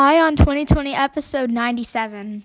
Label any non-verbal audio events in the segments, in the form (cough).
Eye on 2020, episode 97.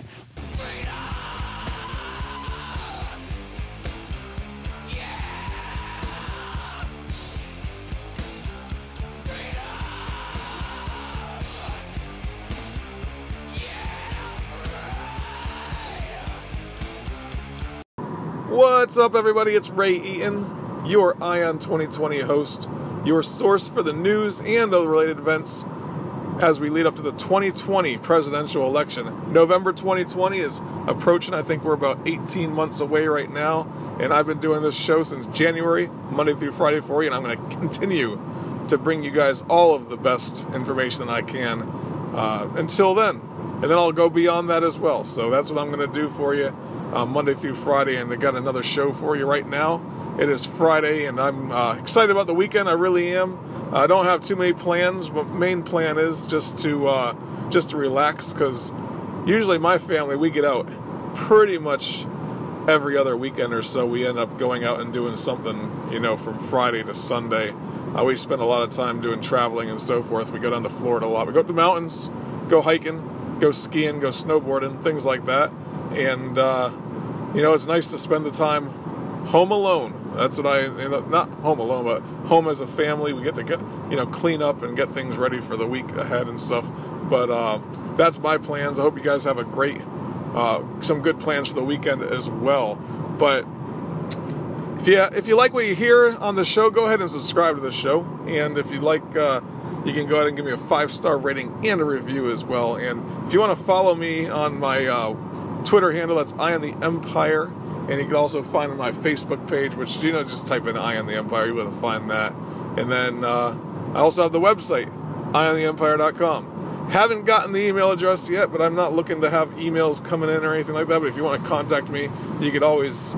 What's up, everybody? It's Ray Eaton, your Eye on 2020 host, your source for the news and the related events as we lead up to the 2020 presidential election. November 2020 is approaching. I think we're about 18 months away right now. And I've been doing this show since January, Monday through Friday for you. And I'm going (laughs) to continue to bring you guys all of the best information I can uh, until then. And then I'll go beyond that as well. So that's what I'm going to do for you uh, Monday through Friday. And I got another show for you right now. It is Friday, and I'm uh, excited about the weekend. I really am. I don't have too many plans, but main plan is just to uh, just to relax because usually my family we get out pretty much every other weekend or so. We end up going out and doing something, you know, from Friday to Sunday. Uh, we spend a lot of time doing traveling and so forth. We go down to Florida a lot. We go up to mountains, go hiking, go skiing, go snowboarding, things like that. And uh, you know, it's nice to spend the time home alone that's what I, not home alone, but home as a family. We get to get, you know, clean up and get things ready for the week ahead and stuff. But uh, that's my plans. I hope you guys have a great, uh, some good plans for the weekend as well. But if you if you like what you hear on the show, go ahead and subscribe to the show. And if you like, uh, you can go ahead and give me a five star rating and a review as well. And if you want to follow me on my uh, Twitter handle, that's Eye on the Empire and you can also find my Facebook page, which you know just type in Eye on the Empire," you'll be able to find that. And then uh, I also have the website, eyeontheempire.com. Haven't gotten the email address yet, but I'm not looking to have emails coming in or anything like that. But if you want to contact me, you could always,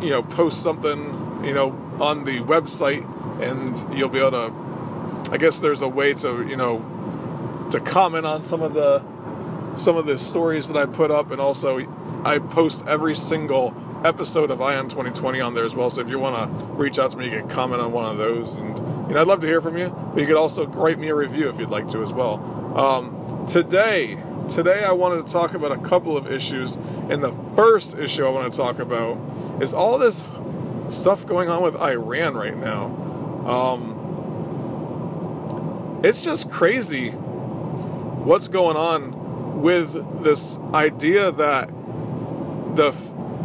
you know, post something, you know, on the website, and you'll be able to. I guess there's a way to, you know, to comment on some of the some of the stories that I put up, and also I post every single episode of Eye on 2020 on there as well. So if you want to reach out to me, you can comment on one of those, and you know I'd love to hear from you. But you could also write me a review if you'd like to as well. Um, today, today I wanted to talk about a couple of issues, and the first issue I want to talk about is all this stuff going on with Iran right now. Um, it's just crazy what's going on with this idea that the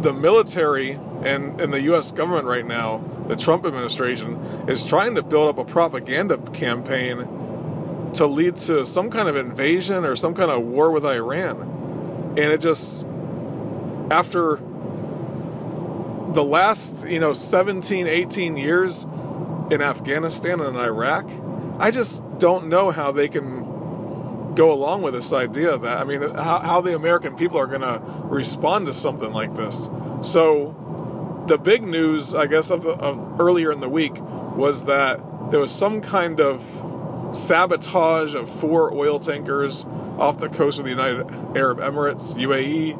the military and, and the U.S. government right now, the Trump administration, is trying to build up a propaganda campaign to lead to some kind of invasion or some kind of war with Iran. And it just, after the last, you know, 17, 18 years in Afghanistan and Iraq, I just don't know how they can go along with this idea that I mean how, how the American people are going to respond to something like this. So the big news, I guess, of, the, of earlier in the week was that there was some kind of sabotage of four oil tankers off the coast of the United Arab Emirates, UAE,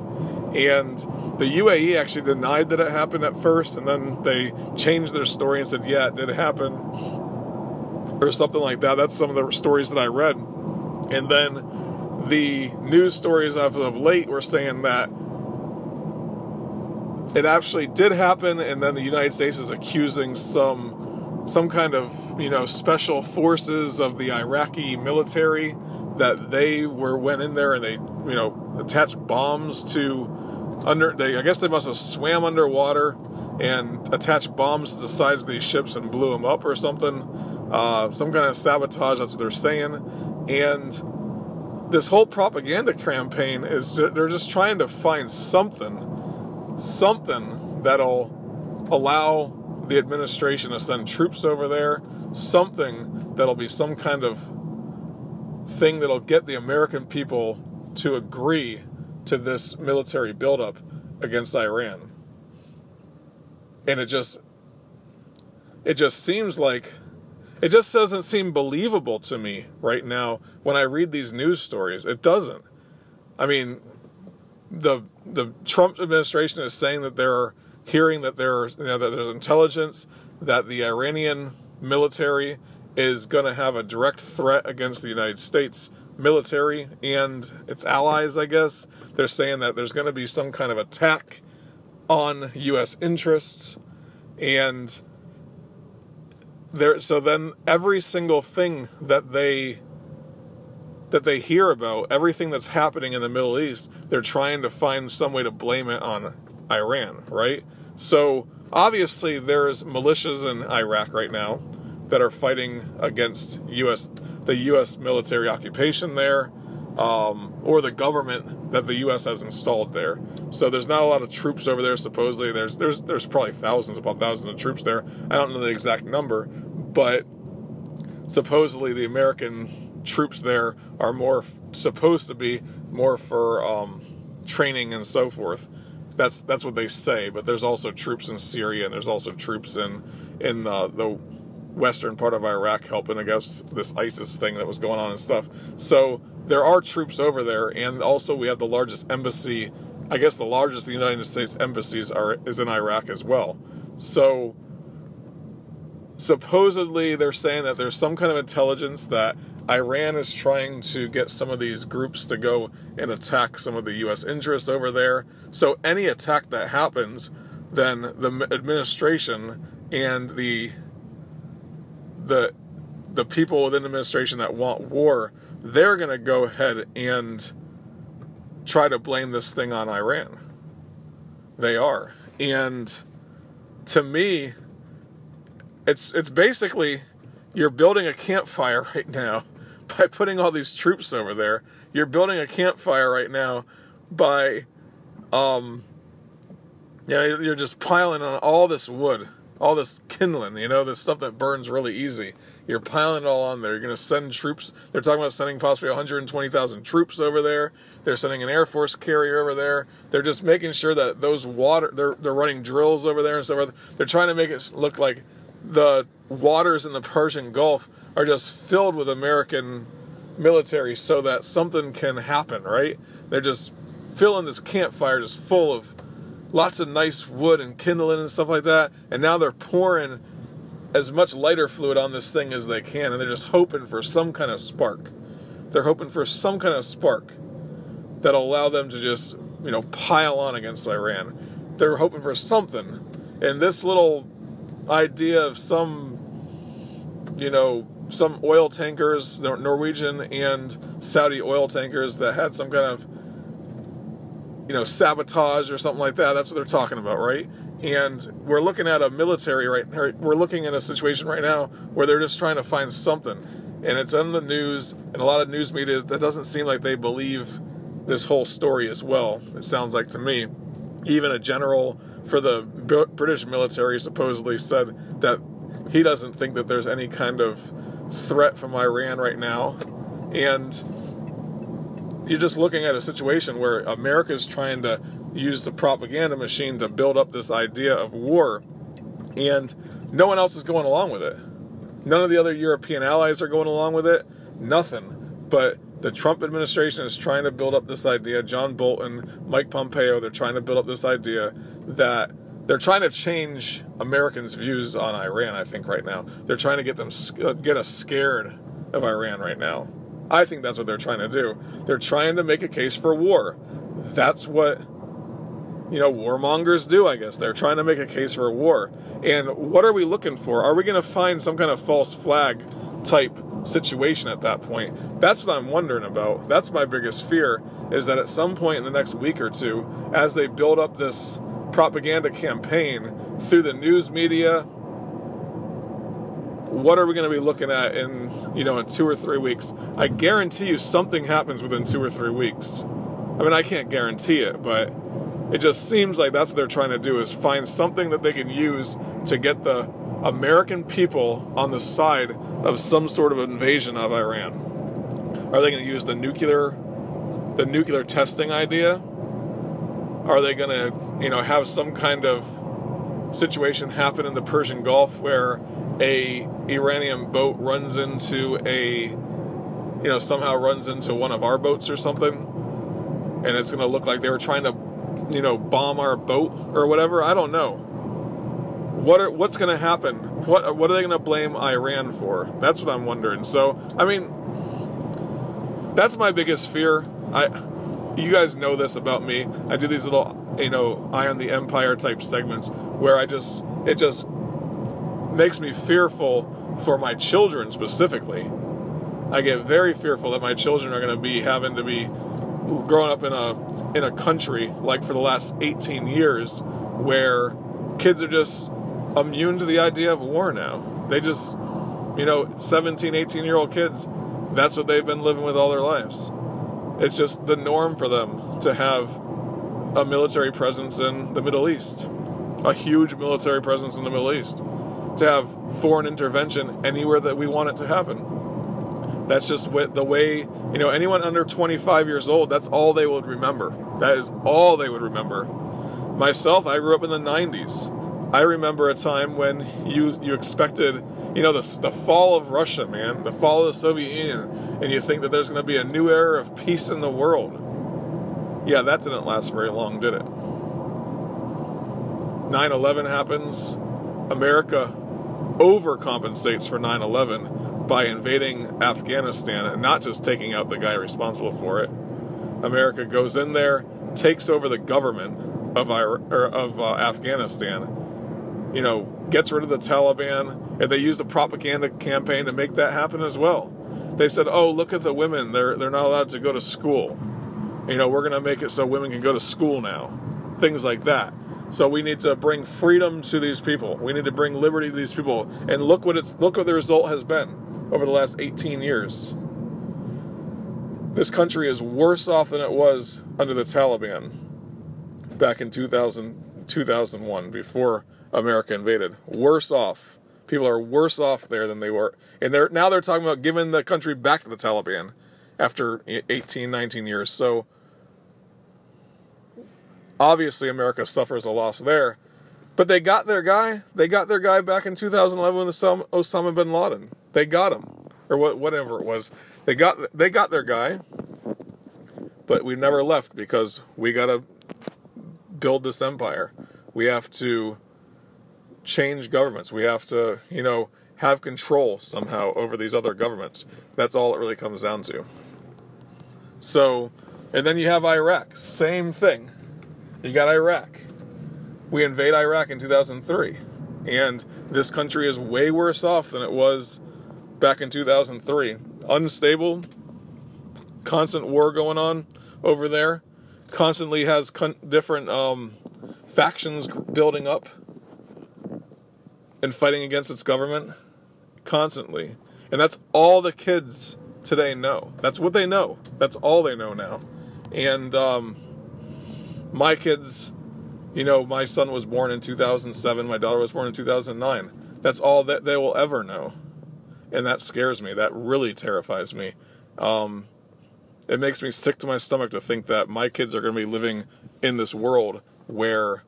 and the UAE actually denied that it happened at first, and then they changed their story and said, "Yeah, it did happen," or something like that. That's some of the stories that I read. And then the news stories of, of late were saying that it actually did happen, and then the United States is accusing some some kind of you know special forces of the Iraqi military that they were went in there and they you know attached bombs to under they I guess they must have swam underwater and attached bombs to the sides of these ships and blew them up or something. Uh, some kind of sabotage that's what they're saying and this whole propaganda campaign is they're just trying to find something, something that'll allow the administration to send troops over there, something that'll be some kind of thing that'll get the American people to agree to this military buildup against Iran. And it just it just seems like it just doesn't seem believable to me right now when I read these news stories. It doesn't. I mean, the the Trump administration is saying that they're hearing that there you know that there's intelligence that the Iranian military is going to have a direct threat against the United States military and its allies, I guess. They're saying that there's going to be some kind of attack on U.S. interests. And there, so then every single thing that they that they hear about, everything that's happening in the Middle East, they're trying to find some way to blame it on Iran, right? So obviously there's militias in Iraq right now that are fighting against U.S. the U.S. military occupation there, um, or the government that the U.S. has installed there. So there's not a lot of troops over there. Supposedly, there's there's there's probably thousands upon thousands of troops there. I don't know the exact number, but supposedly the American troops there are more supposed to be more for um, training and so forth. That's that's what they say. But there's also troops in Syria and there's also troops in in uh, the western part of Iraq helping against this ISIS thing that was going on and stuff. So there are troops over there, and also we have the largest embassy. I guess the largest the United States embassies are is in Iraq as well. So supposedly they're saying that there's some kind of intelligence that Iran is trying to get some of these groups to go and attack some of the U.S. interests over there. So any attack that happens, then the administration and the the the people within the administration that want war, they're going to go ahead and try to blame this thing on Iran. They are. And to me, it's it's basically you're building a campfire (laughs) right now by putting all these troops over there. You're building a campfire right now by um you know, you're just piling on all this wood all this kindling, you know, this stuff that burns really easy. You're piling it all on there. You're going to send troops. They're talking about sending possibly 120,000 troops over there. They're sending an Air Force carrier over there. They're just making sure that those water, they're, they're running drills over there and so forth. They're trying to make it look like the waters in the Persian Gulf are just filled with American military so that something can happen, right? They're just filling this campfire just full of lots of nice wood and kindling and stuff like that. And now they're pouring as much lighter fluid on this thing as they can, and they're just hoping for some kind of spark. They're hoping for some kind of spark that'll allow them to just, you know, pile on against Iran. They're hoping for something. And this little idea of some, you know, some oil tankers, Norwegian and Saudi oil tankers that had some kind of you know, sabotage or something like that. That's what they're talking about, right? And we're looking at a military right we're looking at a situation right now where they're just trying to find something. And it's in the news and a lot of news media that doesn't seem like they believe this whole story as well. It sounds like to me. Even a general for the British military supposedly said that he doesn't think that there's any kind of threat from Iran right now. And you're just looking at a situation where America is trying to use the propaganda machine to build up this idea of war, and no one else is going along with it. None of the other European allies are going along with it. Nothing. But the Trump administration is trying to build up this idea. John Bolton, Mike Pompeo, they're trying to build up this idea that they're trying to change Americans' views on Iran. I think right now they're trying to get them uh, get us scared of Iran right now. I think that's what they're trying to do. They're trying to make a case for war. That's what you know warmongers do, I guess. They're trying to make a case for a war. And what are we looking for? Are we going to find some kind of false flag type situation at that point? That's what I'm wondering about. That's my biggest fear is that at some point in the next week or two as they build up this propaganda campaign through the news media what are we going to be looking at in you know in two or three weeks i guarantee you something happens within two or three weeks i mean i can't guarantee it but it just seems like that's what they're trying to do is find something that they can use to get the american people on the side of some sort of invasion of iran are they going to use the nuclear the nuclear testing idea? Are they going to, you know, have some kind of situation happen in the Persian Gulf where a Iranian boat runs into a, you know, somehow runs into one of our boats or something, and it's going to look like they were trying to, you know, bomb our boat or whatever? I don't know. What are, what's going to happen? What what are they going to blame Iran for? That's what I'm wondering. So, I mean, that's my biggest fear. I you guys know this about me. I do these little, you know, eye on the empire type segments where I just it just makes me fearful for my children specifically. I get very fearful that my children are going to be having to be growing up in a in a country like for the last 18 years where kids are just immune to the idea of war now. They just you know, 17, 18 year old kids, that's what they've been living with all their lives. It's just the norm for them to have a military presence in the Middle East, a huge military presence in the Middle East, to have foreign intervention anywhere that we want it to happen. That's just the way, you know, anyone under 25 years old, that's all they would remember. That is all they would remember. Myself, I grew up in the 90s. I remember a time when you you expected you know, the, the fall of Russia, man, the fall of the Soviet Union, and you think that there's going to be a new era of peace in the world. Yeah, that didn't last very long, did it? 9 11 happens. America overcompensates for 9 11 by invading Afghanistan and not just taking out the guy responsible for it. America goes in there, takes over the government of, of uh, Afghanistan, you know, gets rid of the Taliban, and they used a propaganda campaign to make that happen as well. They said, "Oh, look at the women; they're they're not allowed to go to school. You know, we're going to make it so women can go to school now." Things like that. So we need to bring freedom to these people. We need to bring liberty to these people. And look what it's look what the result has been over the last 18 years. This country is worse off than it was under the Taliban back in 2000, 2001 before America invaded. Worse off. People are worse off there than they were. And they're now they're talking about giving the country back to the Taliban after 18, 19 years. So obviously America suffers a loss there. But they got their guy. They got their guy back in 2011 with Osama bin Laden. They got him, or what, whatever it was. They got they got their guy. But we never left because we got to build this empire. We have to change governments. We have to, you know, have control somehow over these other governments. That's all it really comes down to. So, and then you have Iraq. Same thing. You got Iraq. We invade Iraq in 2003. And this country is way worse off than it was back in 2003. Unstable, constant war going on over there, constantly has con- different um, factions building up and fighting against its government constantly. And that's all the kids today know. That's what they know. That's all they know now. And um, my kids, you know, my son was born in 2007, my daughter was born in 2009. That's all that they will ever know. And that scares me. That really terrifies me. Um, it makes me sick to my stomach to think that my kids are going to be living in this world where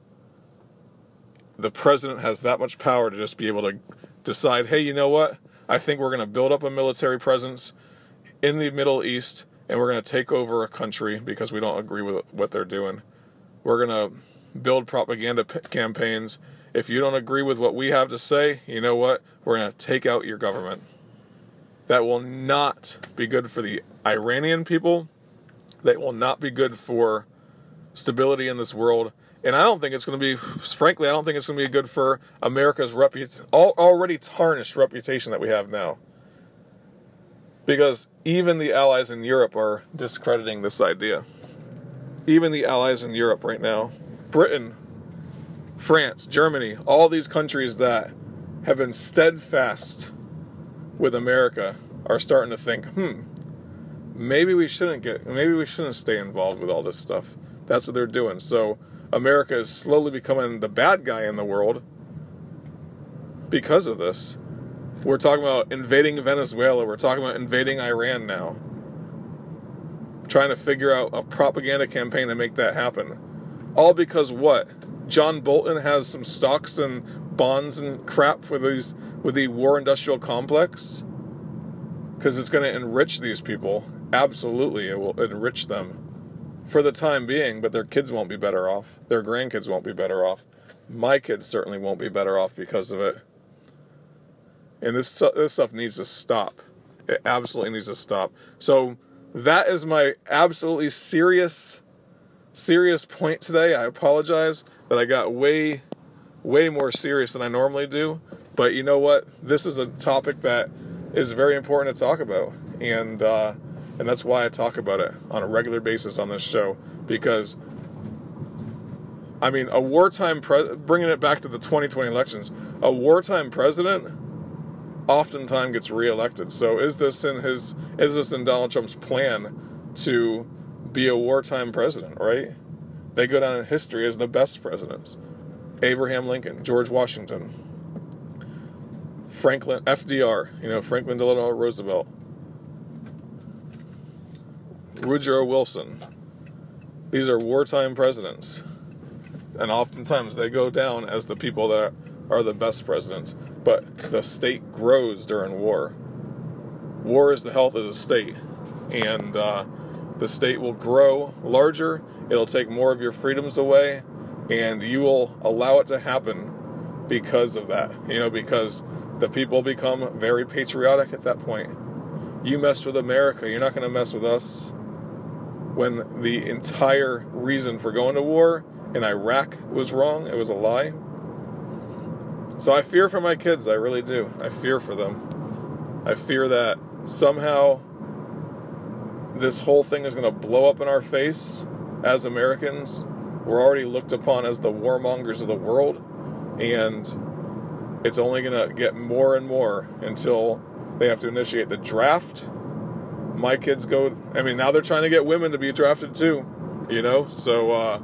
the president has that much power to just be able to decide, hey, you know what? I think we're going to build up a military presence in the Middle East and we're going to take over a country because we don't agree with what they're doing. We're going to build propaganda p- campaigns. If you don't agree with what we have to say, you know what? We're going to take out your government. That will not be good for the Iranian people. That will not be good for stability in this world. And I don't think it's going to be, frankly, I don't think it's going to be good for America's reputation, already tarnished reputation that we have now. Because even the allies in Europe are discrediting this idea. Even the allies in Europe right now, Britain, France, Germany, all these countries that have been steadfast with America are starting to think, hmm, maybe we shouldn't get, maybe we shouldn't stay involved with all this stuff. That's what they're doing. So America is slowly becoming the bad guy in the world because of this. We're talking about invading Venezuela. We're talking about invading Iran now. trying to figure out a propaganda campaign to make that happen. All because what? John Bolton has some stocks and bonds and crap for these with the war industrial complex because it's going to enrich these people. Absolutely, it will enrich them for the time being, but their kids won't be better off. Their grandkids won't be better off. My kids certainly won't be better off because of it. And this this stuff needs to stop. It absolutely needs to stop. So that is my absolutely serious serious point today. I apologize that I got way way more serious than I normally do, but you know what? This is a topic that is very important to talk about. And uh and that's why I talk about it on a regular basis on this show because I mean, a wartime pre- bringing it back to the 2020 elections, a wartime president oftentimes gets reelected. So is this in his is this in Donald Trump's plan to be a wartime president, right? They go down in history as the best presidents. Abraham Lincoln, George Washington, Franklin FDR, you know, Franklin Delano Roosevelt, Woodrow Wilson. These are wartime presidents. And oftentimes they go down as the people that are the best presidents. But the state grows during war. War is the health of the state. And uh, the state will grow larger, it'll take more of your freedoms away, and you will allow it to happen because of that. You know, because the people become very patriotic at that point. You messed with America, you're not going to mess with us when the entire reason for going to war in Iraq was wrong, it was a lie. So I fear for my kids, I really do. I fear for them. I fear that somehow this whole thing is going to blow up in our face as Americans. We're already looked upon as the warmongers of the world, and it's only going to get more and more until they have to initiate the draft my kids go. I mean, now they're trying to get women to be drafted too, you know. So uh,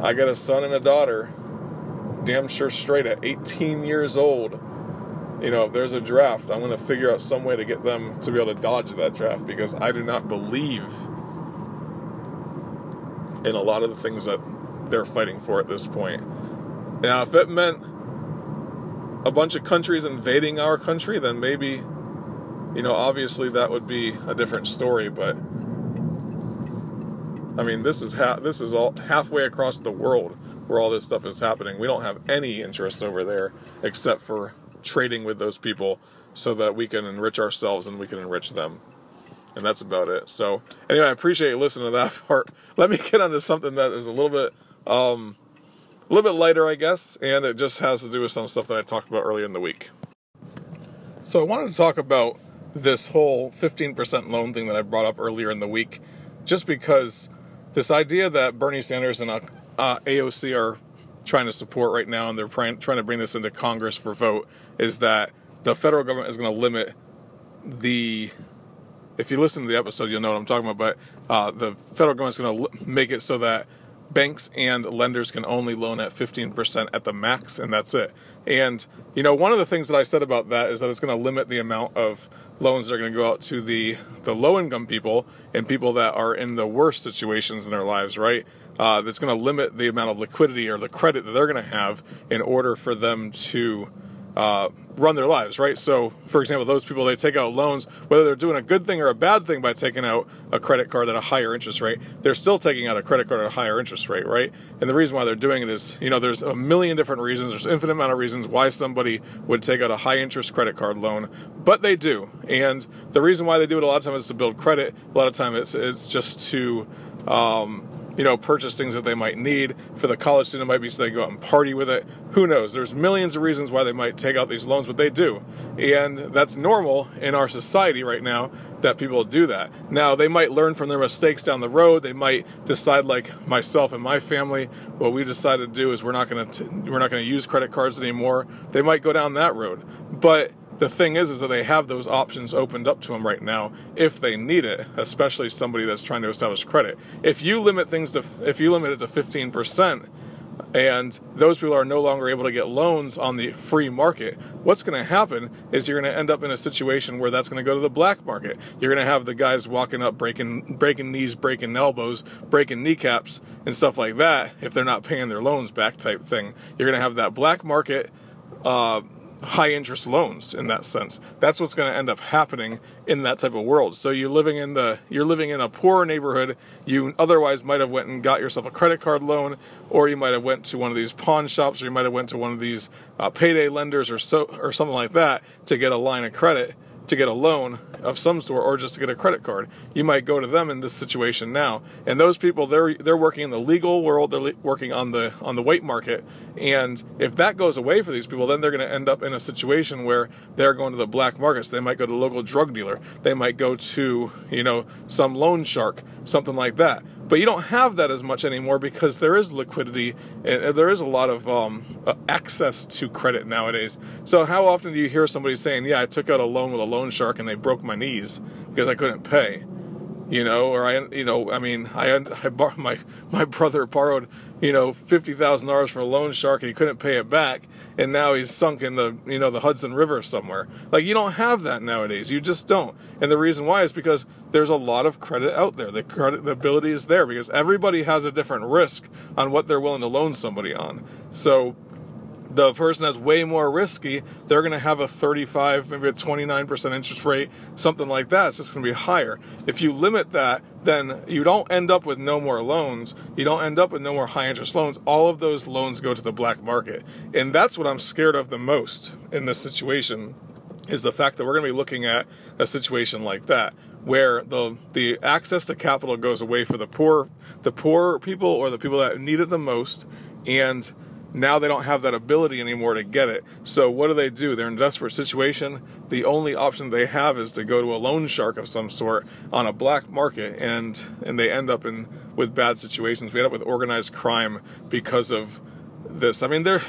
I got a son and a daughter, damn sure straight at 18 years old. You know, if there's a draft, I'm going to figure out some way to get them to be able to dodge that draft because I do not believe in a lot of the things that they're fighting for at this point. Now, if it meant a bunch of countries invading our country, then maybe you know, obviously that would be a different story, but I mean, this is ha- this is all halfway across the world where all this stuff is happening. We don't have any interests over there except for trading with those people so that we can enrich ourselves and we can enrich them. And that's about it. So, anyway, I appreciate you listening to that (laughs) part. Let me get on to something that is a little bit um, a little bit lighter, I guess, and it just has to do with some stuff that I talked about earlier in the week. So, I wanted to talk about this whole 15% loan thing that I brought up earlier in the week, just because this idea that Bernie Sanders and uh, AOC are trying to support right now, and they're trying to bring this into Congress for vote, is that the federal government is going to limit the. If you listen to the episode, you'll know what I'm talking about. But uh, the federal government's going to make it so that banks and lenders can only loan at 15% at the max, and that's it. And, you know, one of the things that I said about that is that it's going to limit the amount of loans that are going to go out to the, the low income people and people that are in the worst situations in their lives, right? Uh, that's going to limit the amount of liquidity or the credit that they're going to have in order for them to uh, run their lives, right? So, for example, those people they take out loans, whether they're doing a good thing or a bad thing by taking out a credit card at a higher interest rate, they're still taking out a credit card at a higher interest rate, right? And the reason why they're doing it is, you know, there's a million different reasons, there's infinite amount of reasons why somebody would take out a high interest credit card loan, but they do. And the reason why they do it a lot of times is to build credit. A lot of times it's, it's just to um, you know, purchase things that they might need. For the college student, it might be so they go out and party with it. Who knows? There's millions of reasons why they might take out these loans, but they do. And that's normal in our society right now that people do that. Now, they might learn from their mistakes down the road. They might decide, like myself and my family, what we decided to do is we're not going to we're not going to use credit cards anymore. They might go down that road, but the thing is is that they have those options opened up to them right now if they need it especially somebody that's trying to establish credit if you limit things to if you limit it to 15% and those people are no longer able to get loans on the free market. What's going to happen is you're going to end up in a situation where that's going to go to the black market. You're going to have the guys walking up breaking breaking knees, breaking elbows, breaking kneecaps and stuff like that if they're not paying their loans back type thing. You're going to have that black market uh, high interest loans in that sense. That's what's going to end up happening in that type of world. So you're living in the you're living in a poor neighborhood. You otherwise might have went and got yourself a credit card loan, or you might have went to one of these pawn shops, or you might have went to one of these uh, payday lenders or so or something like that to get a line of credit to get a loan of some sort or just to get a credit card. You might go to them in this situation now. And those people they're they're working in the legal world, they're working on the on the white market. And if that goes away for these people, then they're going to end up in a situation where they're going to the black markets. They might go to a local drug dealer. They might go to, you know, some loan shark, something like that. But you don't have that as much anymore because there is liquidity and there is a lot of um, uh, access to credit nowadays. So how often do you hear somebody saying, "Yeah, I took out a loan with a loan shark and they broke my knees because I couldn't pay," you know, or I, you know, I mean, I, I bar- my my brother borrowed, you know, fifty thousand dollars from a loan shark and he couldn't pay it back, and now he's sunk in the you know the Hudson River somewhere. Like you don't have that nowadays. You just don't. And the reason why is because there's a lot of credit out there. The credit the ability is there because everybody has a different risk on what they're willing to loan somebody on. So the person that's way more risky, they're going to have a 35, maybe a 29% interest rate, something like that. It's just going to be higher. If you limit that, then you don't end up with no more loans. You don't end up with no more high interest loans. All of those loans go to the black market. And that's what I'm scared of the most in this situation is the fact that we're going to be looking at a situation like that where the the access to capital goes away for the poor the poor people or the people that need it the most and now they don't have that ability anymore to get it. So what do they do? They're in a desperate situation. The only option they have is to go to a loan shark of some sort on a black market, and and they end up in with bad situations. We end up with organized crime because of this. I mean, they're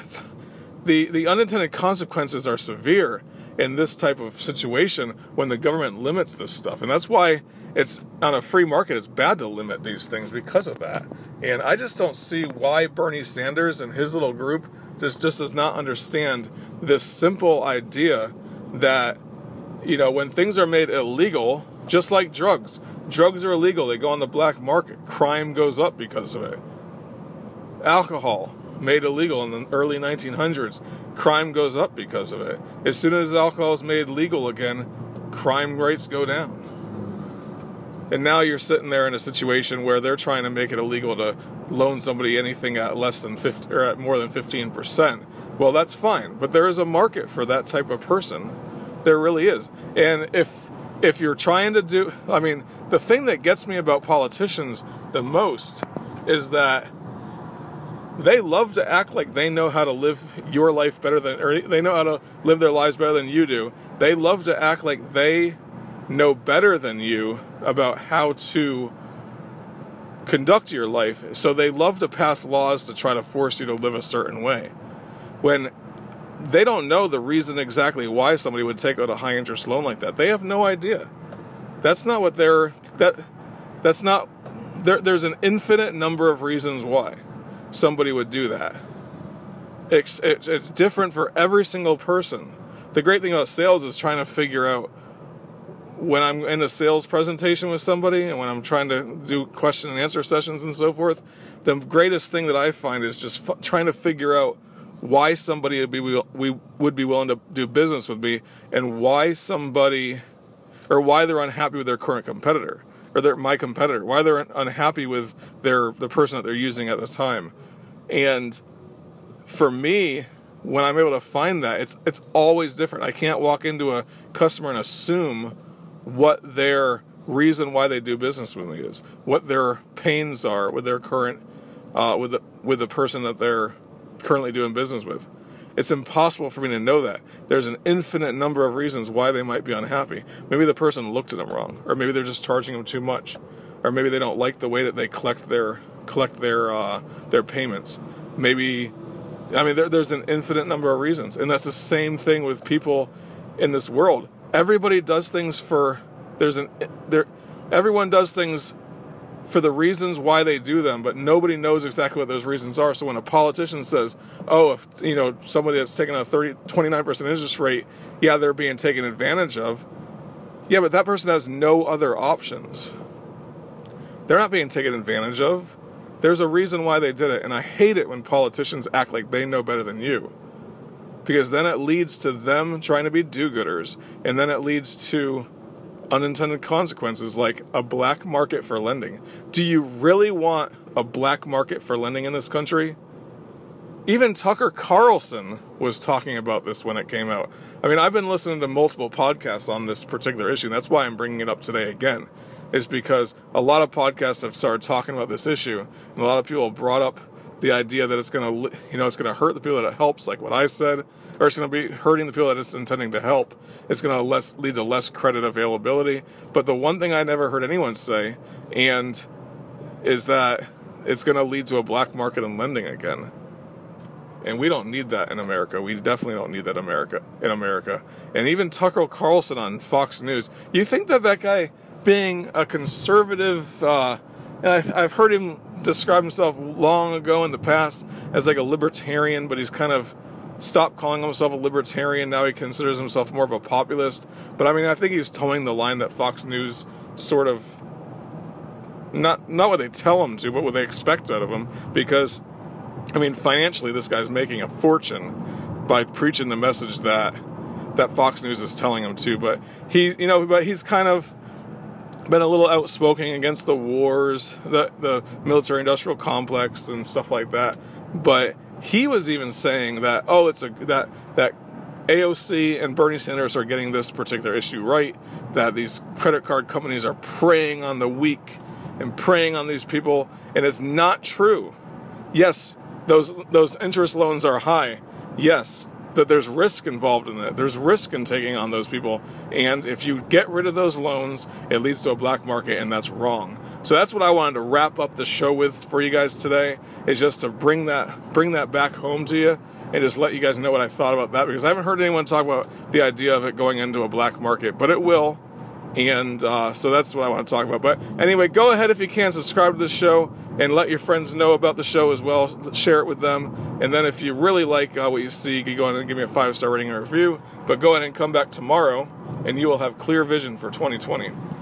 the the unintended consequences are severe in this type of situation when the government limits this stuff, and that's why it's on a free market it's bad to limit these things because of that. And i just don't see why bernie sanders and his little group just just does not understand this simple idea that you know when things are made illegal just like drugs drugs are illegal. They go on the black market. Crime goes up because of it. Alcohol made illegal in the early 1900s crime goes up because of it as soon as alcohol is made legal again crime rates go down and now you're sitting there in a situation where they're trying to make it illegal to loan somebody anything at less than 50 or at more than 15%. Well, that's fine, but there is a market for that type of person. There really is. And if if you're trying to do I mean, the thing that gets me about politicians the most is that they love to act like they know how to live your life better than or they know how to live their lives better than you do. They love to act like they know better than you about how to conduct your life. So they love to pass laws to try to force you to live a certain way. When they don't know the reason exactly why somebody would take out a high interest loan like that. They have no idea. That's not what they're that that's not there, there's an infinite number of reasons why somebody would do that. It's, it's, it's different for every single person. The great thing about sales is trying to figure out when I'm in a sales presentation with somebody and when I'm trying to do question and answer sessions and so forth, the greatest thing that I find is just f- trying to figure out why somebody would be we would be willing to do business with me and why somebody or why they're unhappy with their current competitor or their my competitor, why they're unhappy with their the person that they're using at the time. And for me, when I'm able to find that, it's it's always different. I can't walk into a customer and assume what their reason why they do business with me is, what their pains are with their current, uh, with the with the person that they're currently doing business with. It's impossible for me to know that. There's an infinite number of reasons why they might be unhappy. Maybe the person looked at them wrong, or maybe they're just charging them too much, or maybe they don't like the way that they collect their collect their uh, their payments. Maybe, I mean, there, there's an infinite number of reasons, and that's the same thing with people in this world everybody does things for there's an there everyone does things for the reasons why they do them, but nobody knows exactly what those reasons are. So when a politician says, "Oh, if you know somebody that's taking a 30 29% interest rate, yeah, they're being taken advantage of." Yeah, but that person has no other options. They're not being taken advantage of. There's a reason why they did it, and I hate it when politicians act like they know better than you. Because then it leads to them trying to be do gooders, and then it leads to unintended consequences like a black market for lending. Do you really want a black market for lending in this country? Even Tucker Carlson was talking about this when it came out. I mean, I've been listening to multiple podcasts on this particular issue, and that's why I'm bringing it up today again. Is because a lot of podcasts have started talking about this issue, and a lot of people brought up the idea that it's going to, you know, it's going to hurt the people that it helps, like what I said, or it's going to be hurting the people that it's intending to help. It's going to less lead to less credit availability. But the one thing I never heard anyone say, and is that it's going to lead to a black market in lending again. And we don't need that in America. We definitely don't need that America in America. And even Tucker Carlson on Fox News. You think that that guy, being a conservative, uh, and I've, I've heard him describe himself long ago in the past as like a libertarian, but he's kind of stopped calling himself a libertarian. Now he considers himself more of a populist. But I mean, I think he's towing the line that Fox News sort of not not what they tell him to, but what they expect out of him. Because I mean, financially, this guy's making a fortune by preaching the message that that Fox News is telling him to. But he, you know, but he's kind of been a little outspoken against the wars, the the military industrial complex and stuff like that. But he was even saying that oh, it's a that that AOC and Bernie Sanders are getting this particular issue right. That these credit card companies are preying on the weak and preying on these people, and it's not true. Yes, those those interest loans are high. Yes, but there's risk involved in it. There's risk in taking on those people, and if you get rid of those loans, it leads to a black market, and that's wrong. So that's what I wanted to wrap up the show with for you guys today. Is just to bring that bring that back home to you and just let you guys know what I thought about that because I haven't heard anyone talk about the idea of it going into a black market, but it will. And uh, so that's what I want to talk about. But anyway, go ahead if you can, subscribe to the show and let your friends know about the show as well. Share it with them. And then if you really like uh, what you see, you can go ahead and give me a five star rating and review. But go ahead and come back tomorrow, and you will have clear vision for 2020.